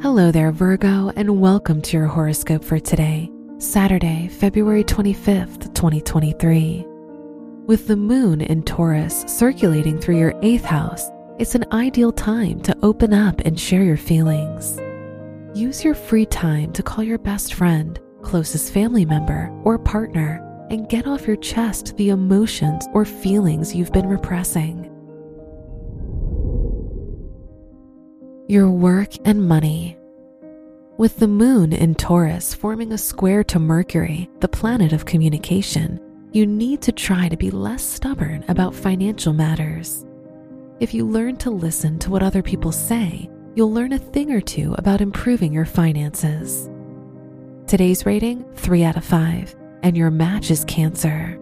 Hello there, Virgo, and welcome to your horoscope for today, Saturday, February 25th, 2023. With the moon in Taurus circulating through your eighth house, it's an ideal time to open up and share your feelings. Use your free time to call your best friend, closest family member, or partner and get off your chest the emotions or feelings you've been repressing. Your work and money. With the moon in Taurus forming a square to Mercury, the planet of communication, you need to try to be less stubborn about financial matters. If you learn to listen to what other people say, you'll learn a thing or two about improving your finances. Today's rating 3 out of 5, and your match is Cancer.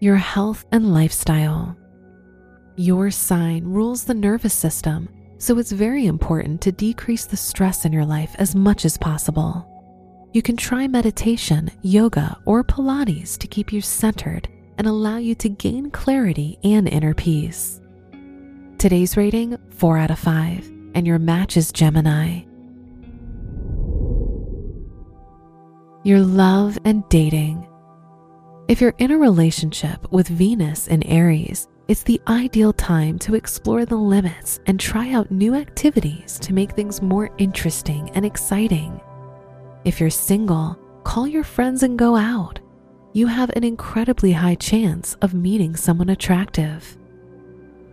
Your health and lifestyle. Your sign rules the nervous system, so it's very important to decrease the stress in your life as much as possible. You can try meditation, yoga, or Pilates to keep you centered and allow you to gain clarity and inner peace. Today's rating 4 out of 5, and your match is Gemini. Your love and dating. If you're in a relationship with Venus in Aries, it's the ideal time to explore the limits and try out new activities to make things more interesting and exciting. If you're single, call your friends and go out. You have an incredibly high chance of meeting someone attractive.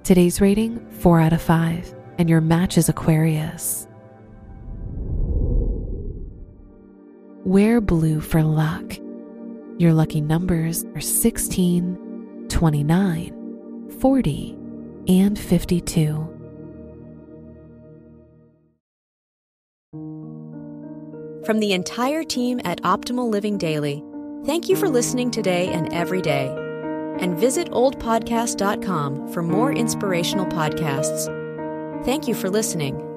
Today's rating 4 out of 5, and your match is Aquarius. Wear blue for luck. Your lucky numbers are 16, 29, 40, and 52. From the entire team at Optimal Living Daily, thank you for listening today and every day. And visit oldpodcast.com for more inspirational podcasts. Thank you for listening.